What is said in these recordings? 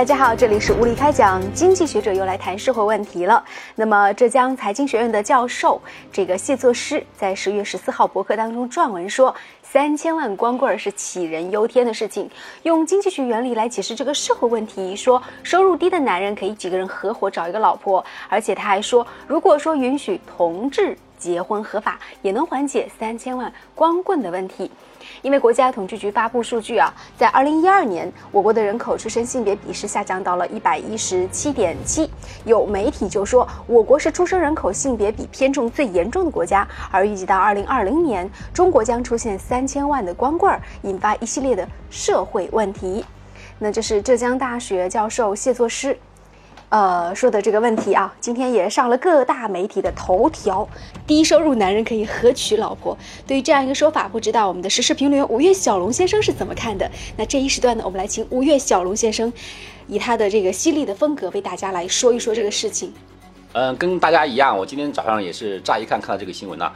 大家好，这里是无理开讲，经济学者又来谈社会问题了。那么，浙江财经学院的教授这个谢作诗在十月十四号博客当中撰文说，三千万光棍是杞人忧天的事情，用经济学原理来解释这个社会问题，说收入低的男人可以几个人合伙找一个老婆，而且他还说，如果说允许同志结婚合法，也能缓解三千万光棍的问题。因为国家统计局发布数据啊，在二零一二年，我国的人口出生性别比是下降到了一百一十七点七。有媒体就说，我国是出生人口性别比偏重最严重的国家，而预计到二零二零年，中国将出现三千万的光棍，引发一系列的社会问题。那这是浙江大学教授谢作诗。呃，说的这个问题啊，今天也上了各大媒体的头条。低收入男人可以何娶老婆？对于这样一个说法，不知道我们的时事评论员吴越小龙先生是怎么看的？那这一时段呢，我们来请吴越小龙先生，以他的这个犀利的风格，为大家来说一说这个事情。嗯，跟大家一样，我今天早上也是乍一看看到这个新闻了，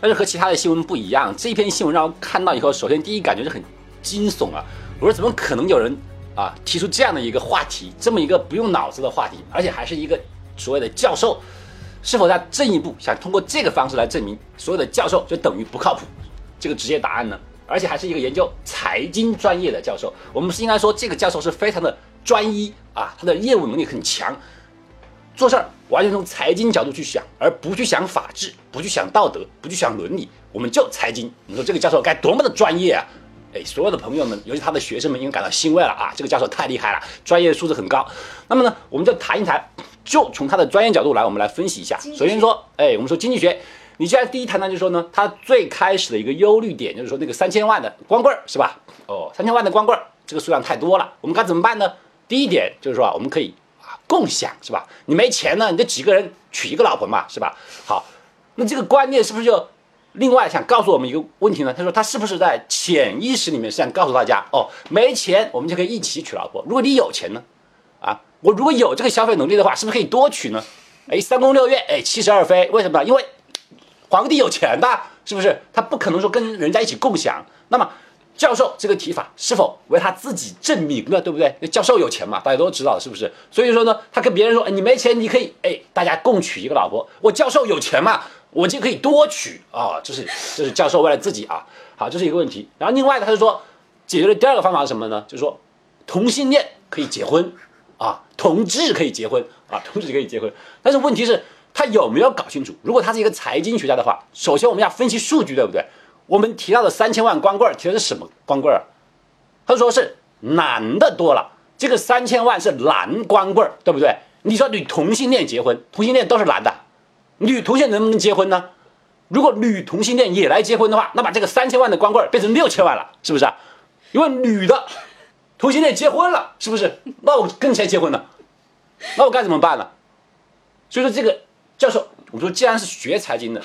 但是和其他的新闻不一样，这篇新闻让我看到以后，首先第一感觉是很惊悚啊！我说怎么可能有人？啊，提出这样的一个话题，这么一个不用脑子的话题，而且还是一个所谓的教授，是否在进一步想通过这个方式来证明所有的教授就等于不靠谱？这个直接答案呢？而且还是一个研究财经专业的教授，我们是应该说这个教授是非常的专一啊，他的业务能力很强，做事儿完全从财经角度去想，而不去想法治，不去想道德，不去想伦理，我们就财经。你说这个教授该多么的专业啊？哎，所有的朋友们，尤其他的学生们，应该感到欣慰了啊！这个教授太厉害了，专业素质很高。那么呢，我们就谈一谈，就从他的专业角度来，我们来分析一下。首先说，哎，我们说经济学，你现在第一谈呢，就是说呢，他最开始的一个忧虑点，就是说那个三千万的光棍儿是吧？哦，三千万的光棍儿，这个数量太多了，我们该怎么办呢？第一点就是说，我们可以啊共享是吧？你没钱呢，你就几个人娶一个老婆嘛是吧？好，那这个观念是不是就？另外想告诉我们一个问题呢，他说他是不是在潜意识里面是想告诉大家，哦，没钱我们就可以一起娶老婆。如果你有钱呢，啊，我如果有这个消费能力的话，是不是可以多娶呢？哎，三宫六院，哎，七十二妃，为什么？因为皇帝有钱的，是不是？他不可能说跟人家一起共享。那么教授这个提法是否为他自己证明了，对不对？那教授有钱嘛，大家都知道是不是？所以说呢，他跟别人说，哎，你没钱，你可以，哎，大家共娶一个老婆。我教授有钱嘛。我就可以多娶啊，这是这是教授为了自己啊，好，这是一个问题。然后另外呢，他就说解决的第二个方法是什么呢？就是说同性恋可以结婚啊，同志可以结婚啊，同志可以结婚。但是问题是，他有没有搞清楚？如果他是一个财经学家的话，首先我们要分析数据，对不对？我们提到的三千万光棍提的是什么光棍儿？他说是男的多了，这个三千万是男光棍儿，对不对？你说女同性恋结婚，同性恋都是男的。女同性能不能结婚呢？如果女同性恋也来结婚的话，那把这个三千万的光棍变成六千万了，是不是啊？因为女的同性恋结婚了，是不是？那我跟谁结婚呢？那我该怎么办呢？所以说，这个教授，我说，既然是学财经的，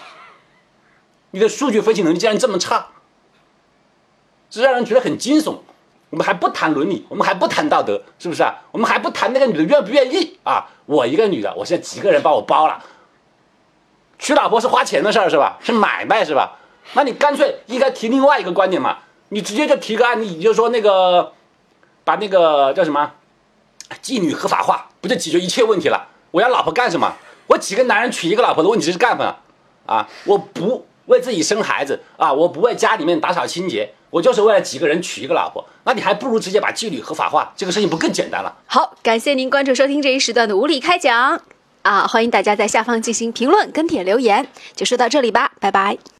你的数据分析能力竟然这么差，这让人觉得很惊悚。我们还不谈伦理，我们还不谈道德，是不是啊？我们还不谈那个女的愿不愿意啊？我一个女的，我现在几个人把我包了。娶老婆是花钱的事儿是吧？是买卖是吧？那你干脆应该提另外一个观点嘛，你直接就提个案例，你就说那个把那个叫什么妓女合法化，不就解决一切问题了？我要老婆干什么？我几个男人娶一个老婆的问题是干什么啊？我不为自己生孩子啊，我不为家里面打扫清洁，我就是为了几个人娶一个老婆。那你还不如直接把妓女合法化，这个事情不更简单了？好，感谢您关注收听这一时段的无理开讲。啊，欢迎大家在下方进行评论跟帖留言，就说到这里吧，拜拜。